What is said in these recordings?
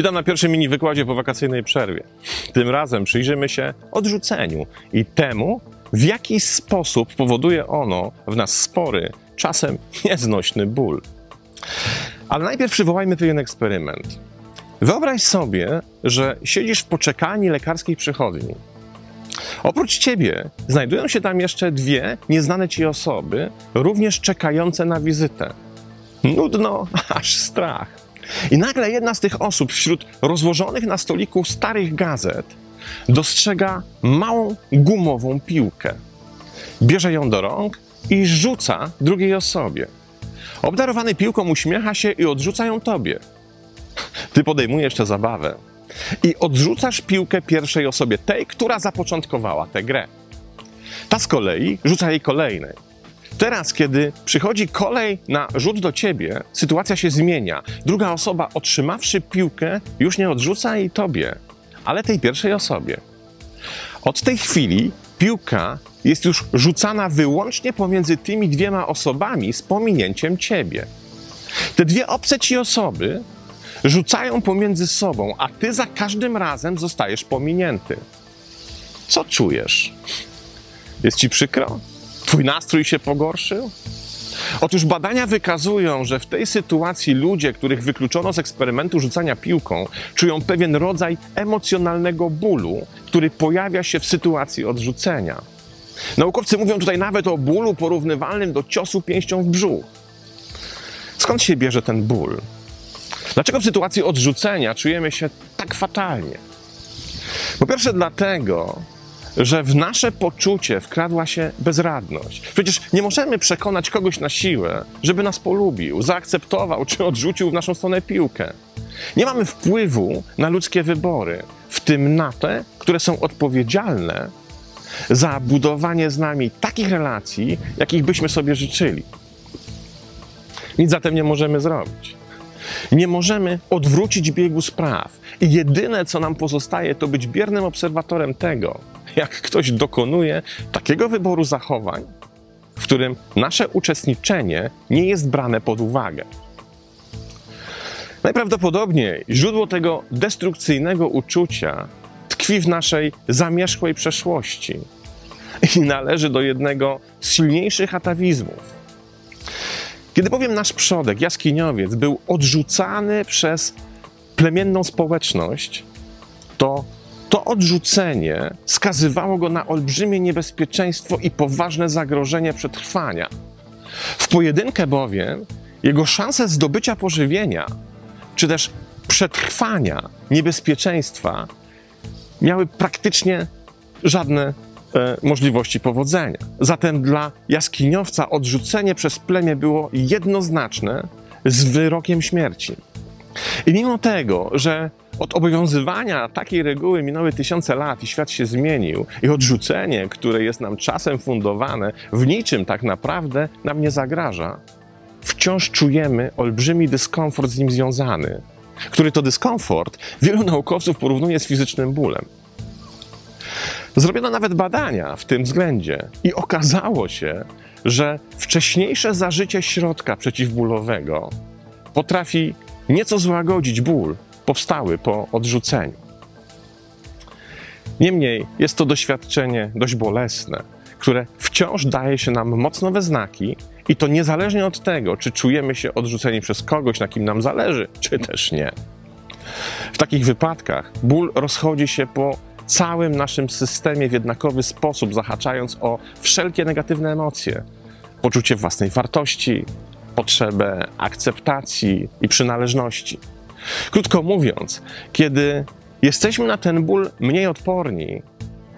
Witam na pierwszym mini wykładzie po wakacyjnej przerwie. Tym razem przyjrzymy się odrzuceniu i temu, w jaki sposób powoduje ono w nas spory, czasem nieznośny ból. Ale najpierw przywołajmy pewien eksperyment. Wyobraź sobie, że siedzisz w poczekalni lekarskiej przychodni. Oprócz ciebie znajdują się tam jeszcze dwie nieznane ci osoby, również czekające na wizytę. Nudno, aż strach. I nagle jedna z tych osób wśród rozłożonych na stoliku starych gazet dostrzega małą gumową piłkę. Bierze ją do rąk i rzuca drugiej osobie. Obdarowany piłką uśmiecha się i odrzuca ją tobie. Ty podejmujesz tę zabawę i odrzucasz piłkę pierwszej osobie, tej, która zapoczątkowała tę grę. Ta z kolei rzuca jej kolejnej. Teraz, kiedy przychodzi kolej na rzut do ciebie, sytuacja się zmienia. Druga osoba, otrzymawszy piłkę, już nie odrzuca jej tobie, ale tej pierwszej osobie. Od tej chwili piłka jest już rzucana wyłącznie pomiędzy tymi dwiema osobami z pominięciem ciebie. Te dwie obce ci osoby rzucają pomiędzy sobą, a ty za każdym razem zostajesz pominięty. Co czujesz? Jest ci przykro? Twój nastrój się pogorszył? Otóż badania wykazują, że w tej sytuacji ludzie, których wykluczono z eksperymentu rzucania piłką, czują pewien rodzaj emocjonalnego bólu, który pojawia się w sytuacji odrzucenia. Naukowcy mówią tutaj nawet o bólu porównywalnym do ciosu pięścią w brzuch. Skąd się bierze ten ból? Dlaczego w sytuacji odrzucenia czujemy się tak fatalnie? Po pierwsze, dlatego, że w nasze poczucie wkradła się bezradność. Przecież nie możemy przekonać kogoś na siłę, żeby nas polubił, zaakceptował czy odrzucił w naszą stronę piłkę. Nie mamy wpływu na ludzkie wybory, w tym na te, które są odpowiedzialne za budowanie z nami takich relacji, jakich byśmy sobie życzyli. Nic zatem nie możemy zrobić. Nie możemy odwrócić biegu spraw. I jedyne, co nam pozostaje, to być biernym obserwatorem tego, jak ktoś dokonuje takiego wyboru zachowań, w którym nasze uczestniczenie nie jest brane pod uwagę. Najprawdopodobniej źródło tego destrukcyjnego uczucia tkwi w naszej zamierzchłej przeszłości i należy do jednego z silniejszych atawizmów. Kiedy bowiem nasz przodek, jaskiniowiec, był odrzucany przez plemienną społeczność, to to odrzucenie skazywało go na olbrzymie niebezpieczeństwo i poważne zagrożenie przetrwania. W pojedynkę bowiem jego szanse zdobycia pożywienia, czy też przetrwania niebezpieczeństwa miały praktycznie żadne e, możliwości powodzenia. Zatem dla jaskiniowca odrzucenie przez plemię było jednoznaczne z wyrokiem śmierci. I mimo tego, że od obowiązywania takiej reguły minęły tysiące lat i świat się zmienił, i odrzucenie, które jest nam czasem fundowane, w niczym tak naprawdę nam nie zagraża, wciąż czujemy olbrzymi dyskomfort z nim związany, który to dyskomfort wielu naukowców porównuje z fizycznym bólem. Zrobiono nawet badania w tym względzie i okazało się, że wcześniejsze zażycie środka przeciwbólowego potrafi nieco złagodzić ból powstały po odrzuceniu. Niemniej jest to doświadczenie dość bolesne, które wciąż daje się nam mocno we znaki i to niezależnie od tego, czy czujemy się odrzuceni przez kogoś, na kim nam zależy, czy też nie. W takich wypadkach ból rozchodzi się po całym naszym systemie w jednakowy sposób, zahaczając o wszelkie negatywne emocje, poczucie własnej wartości, potrzebę akceptacji i przynależności. Krótko mówiąc, kiedy jesteśmy na ten ból mniej odporni,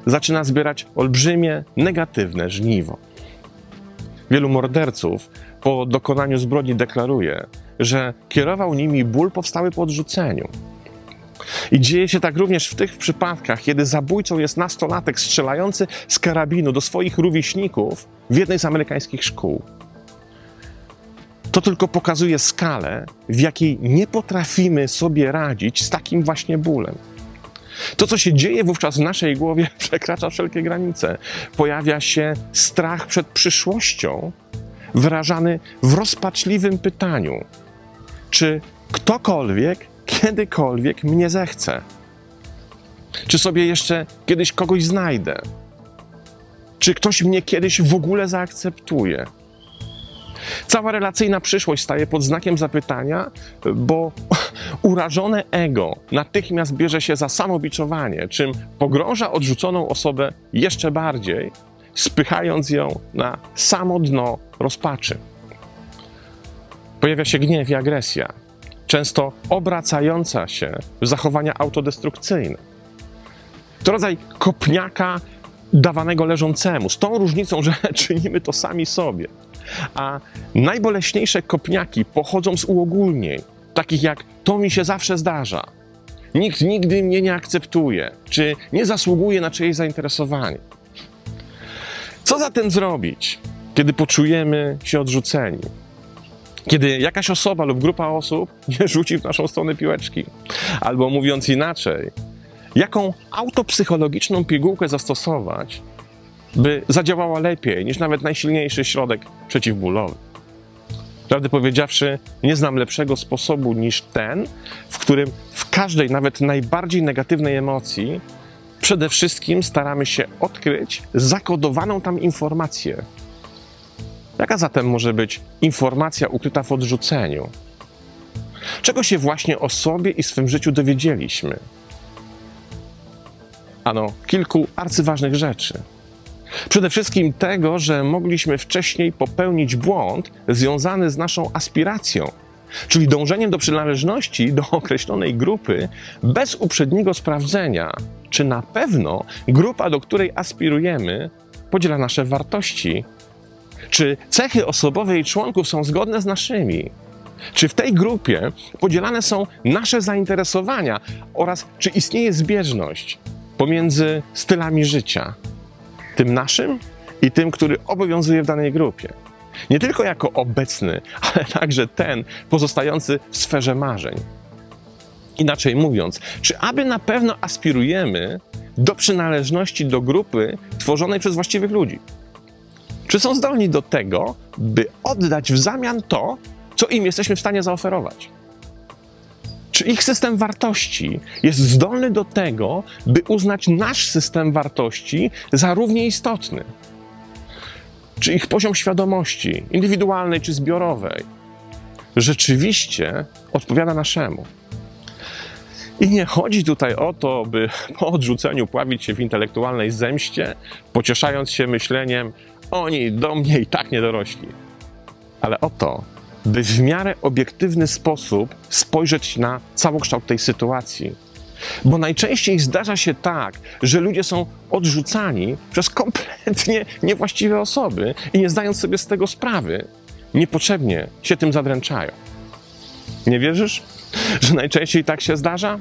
zaczyna zbierać olbrzymie negatywne żniwo. Wielu morderców po dokonaniu zbrodni deklaruje, że kierował nimi ból powstały po odrzuceniu. I dzieje się tak również w tych przypadkach, kiedy zabójcą jest nastolatek strzelający z karabinu do swoich rówieśników w jednej z amerykańskich szkół. To tylko pokazuje skalę, w jakiej nie potrafimy sobie radzić z takim właśnie bólem. To, co się dzieje wówczas w naszej głowie, przekracza wszelkie granice. Pojawia się strach przed przyszłością, wyrażany w rozpaczliwym pytaniu: czy ktokolwiek, kiedykolwiek mnie zechce? Czy sobie jeszcze kiedyś kogoś znajdę? Czy ktoś mnie kiedyś w ogóle zaakceptuje? Cała relacyjna przyszłość staje pod znakiem zapytania, bo urażone ego natychmiast bierze się za samobiczowanie, czym pogrąża odrzuconą osobę jeszcze bardziej, spychając ją na samo dno rozpaczy. Pojawia się gniew i agresja, często obracająca się w zachowania autodestrukcyjne. To rodzaj kopniaka dawanego leżącemu, z tą różnicą, że czynimy to sami sobie. A najboleśniejsze kopniaki pochodzą z uogólnień, takich jak to mi się zawsze zdarza, nikt nigdy mnie nie akceptuje, czy nie zasługuje na czyjeś zainteresowanie. Co zatem zrobić, kiedy poczujemy się odrzuceni? Kiedy jakaś osoba lub grupa osób nie rzuci w naszą stronę piłeczki? Albo mówiąc inaczej, jaką autopsychologiczną pigułkę zastosować, by zadziałała lepiej niż nawet najsilniejszy środek przeciwbólowy. Prawdę powiedziawszy, nie znam lepszego sposobu niż ten, w którym w każdej, nawet najbardziej negatywnej emocji, przede wszystkim staramy się odkryć zakodowaną tam informację. Jaka zatem może być informacja ukryta w odrzuceniu? Czego się właśnie o sobie i swym życiu dowiedzieliśmy? Ano, kilku arcyważnych rzeczy. Przede wszystkim tego, że mogliśmy wcześniej popełnić błąd związany z naszą aspiracją, czyli dążeniem do przynależności do określonej grupy bez uprzedniego sprawdzenia, czy na pewno grupa, do której aspirujemy, podziela nasze wartości, czy cechy osobowe jej członków są zgodne z naszymi. Czy w tej grupie podzielane są nasze zainteresowania oraz czy istnieje zbieżność pomiędzy stylami życia, tym naszym i tym, który obowiązuje w danej grupie. Nie tylko jako obecny, ale także ten pozostający w sferze marzeń. Inaczej mówiąc, czy aby na pewno aspirujemy do przynależności do grupy tworzonej przez właściwych ludzi? Czy są zdolni do tego, by oddać w zamian to, co im jesteśmy w stanie zaoferować? Czy ich system wartości jest zdolny do tego, by uznać nasz system wartości za równie istotny? Czy ich poziom świadomości, indywidualnej czy zbiorowej, rzeczywiście odpowiada naszemu? I nie chodzi tutaj o to, by po odrzuceniu pławić się w intelektualnej zemście, pocieszając się myśleniem, oni do mnie i tak nie dorośli, ale o to, by w miarę obiektywny sposób spojrzeć na całokształt tej sytuacji. Bo najczęściej zdarza się tak, że ludzie są odrzucani przez kompletnie niewłaściwe osoby i nie zdając sobie z tego sprawy, niepotrzebnie się tym zadręczają. Nie wierzysz, że najczęściej tak się zdarza?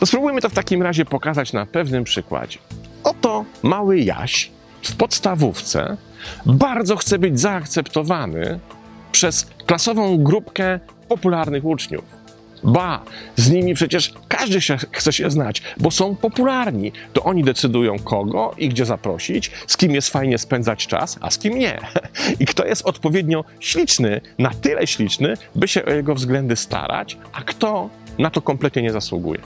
To spróbujmy to w takim razie pokazać na pewnym przykładzie. Oto mały Jaś w podstawówce bardzo chce być zaakceptowany przez klasową grupkę popularnych uczniów. Ba, z nimi przecież każdy się, chce się znać, bo są popularni. To oni decydują, kogo i gdzie zaprosić, z kim jest fajnie spędzać czas, a z kim nie. I kto jest odpowiednio śliczny, na tyle śliczny, by się o jego względy starać, a kto na to kompletnie nie zasługuje.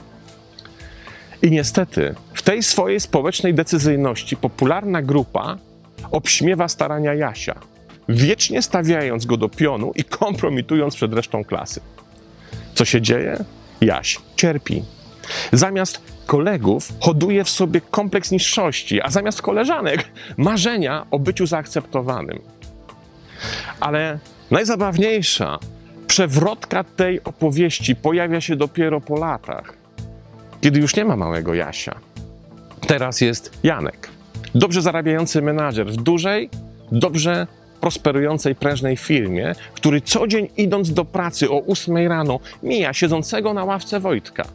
I niestety, tej swojej społecznej decyzyjności popularna grupa obśmiewa starania Jasia, wiecznie stawiając go do pionu i kompromitując przed resztą klasy. Co się dzieje? Jaś cierpi. Zamiast kolegów hoduje w sobie kompleks niższości, a zamiast koleżanek marzenia o byciu zaakceptowanym. Ale najzabawniejsza przewrotka tej opowieści pojawia się dopiero po latach, kiedy już nie ma małego Jasia. Teraz jest Janek, dobrze zarabiający menadżer w dużej, dobrze prosperującej, prężnej firmie, który co dzień idąc do pracy o 8 rano mija siedzącego na ławce Wojtka.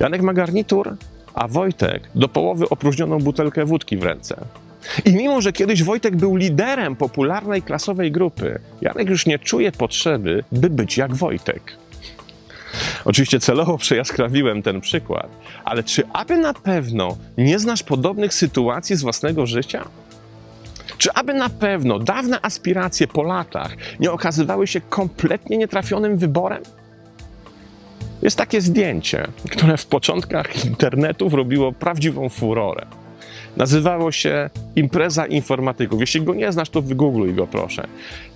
Janek ma garnitur, a Wojtek do połowy opróżnioną butelkę wódki w ręce. I mimo, że kiedyś Wojtek był liderem popularnej klasowej grupy, Janek już nie czuje potrzeby, by być jak Wojtek. Oczywiście celowo przejaskrawiłem ten przykład, ale czy aby na pewno nie znasz podobnych sytuacji z własnego życia? Czy aby na pewno dawne aspiracje po latach nie okazywały się kompletnie nietrafionym wyborem? Jest takie zdjęcie, które w początkach internetu robiło prawdziwą furorę. Nazywało się Impreza Informatyków. Jeśli go nie znasz, to wygoogluj go proszę.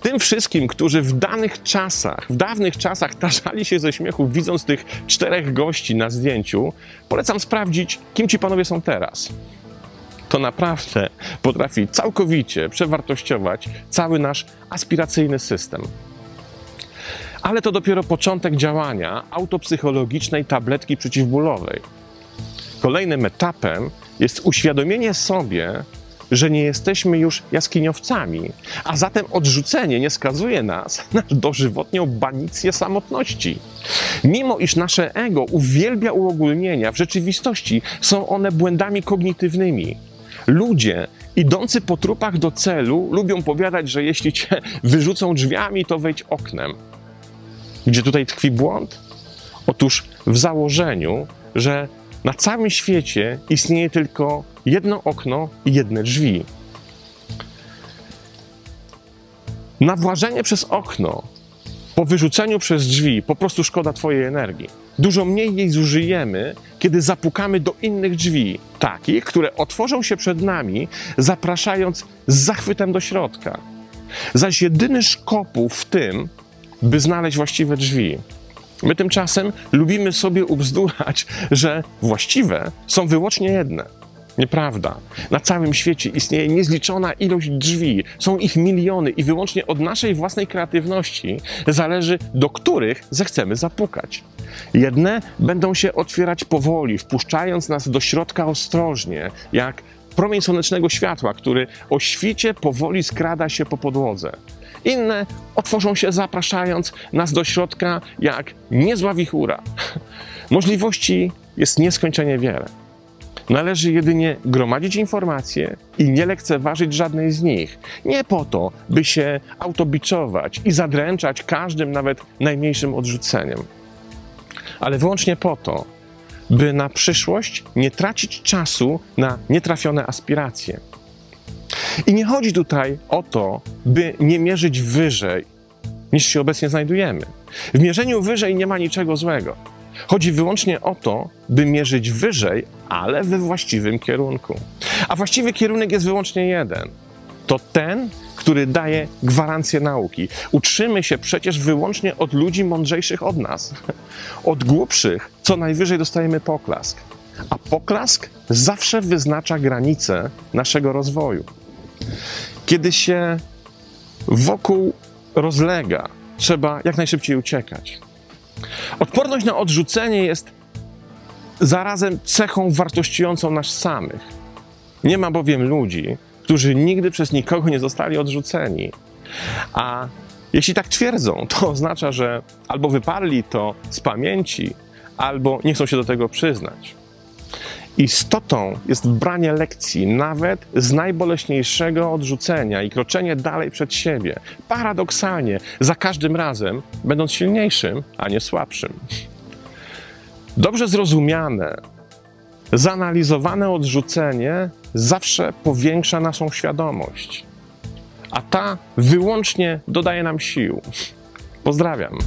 Tym wszystkim, którzy w danych czasach, w dawnych czasach tarzali się ze śmiechu, widząc tych czterech gości na zdjęciu, polecam sprawdzić, kim ci panowie są teraz. To naprawdę potrafi całkowicie przewartościować cały nasz aspiracyjny system. Ale to dopiero początek działania autopsychologicznej tabletki przeciwbólowej. Kolejnym etapem jest uświadomienie sobie, że nie jesteśmy już jaskiniowcami, a zatem odrzucenie nie skazuje nas na dożywotnią banicję samotności. Mimo iż nasze ego uwielbia uogólnienia, w rzeczywistości są one błędami kognitywnymi. Ludzie idący po trupach do celu lubią powiadać, że jeśli cię wyrzucą drzwiami, to wejdź oknem. Gdzie tutaj tkwi błąd? Otóż w założeniu, że na całym świecie istnieje tylko jedno okno i jedne drzwi. Na włażenie przez okno, po wyrzuceniu przez drzwi, po prostu szkoda Twojej energii. Dużo mniej jej zużyjemy, kiedy zapukamy do innych drzwi, takich, które otworzą się przed nami, zapraszając z zachwytem do środka. Zaś jedyny szkopuł w tym, by znaleźć właściwe drzwi. My tymczasem lubimy sobie ubzdurać, że właściwe są wyłącznie jedne. Nieprawda. Na całym świecie istnieje niezliczona ilość drzwi, są ich miliony i wyłącznie od naszej własnej kreatywności zależy, do których zechcemy zapukać. Jedne będą się otwierać powoli, wpuszczając nas do środka ostrożnie, jak promień słonecznego światła, który o świcie powoli skrada się po podłodze. Inne otworzą się zapraszając nas do środka jak niezła wichura. Możliwości jest nieskończenie wiele. Należy jedynie gromadzić informacje i nie lekceważyć żadnej z nich. Nie po to, by się autobiczować i zadręczać każdym, nawet najmniejszym odrzuceniem, ale wyłącznie po to, by na przyszłość nie tracić czasu na nietrafione aspiracje. I nie chodzi tutaj o to, by nie mierzyć wyżej, niż się obecnie znajdujemy. W mierzeniu wyżej nie ma niczego złego. Chodzi wyłącznie o to, by mierzyć wyżej, ale we właściwym kierunku. A właściwy kierunek jest wyłącznie jeden. To ten, który daje gwarancję nauki. Uczymy się przecież wyłącznie od ludzi mądrzejszych od nas. Od głupszych co najwyżej dostajemy poklask. A poklask zawsze wyznacza granice naszego rozwoju. Kiedy się wokół rozlega, trzeba jak najszybciej uciekać. Odporność na odrzucenie jest zarazem cechą wartościującą nas samych. Nie ma bowiem ludzi, którzy nigdy przez nikogo nie zostali odrzuceni. A jeśli tak twierdzą, to oznacza, że albo wyparli to z pamięci, albo nie chcą się do tego przyznać. Istotą jest branie lekcji nawet z najboleśniejszego odrzucenia i kroczenie dalej przed siebie, paradoksalnie, za każdym razem, będąc silniejszym, a nie słabszym. Dobrze zrozumiane, zanalizowane odrzucenie zawsze powiększa naszą świadomość, a ta wyłącznie dodaje nam sił. Pozdrawiam.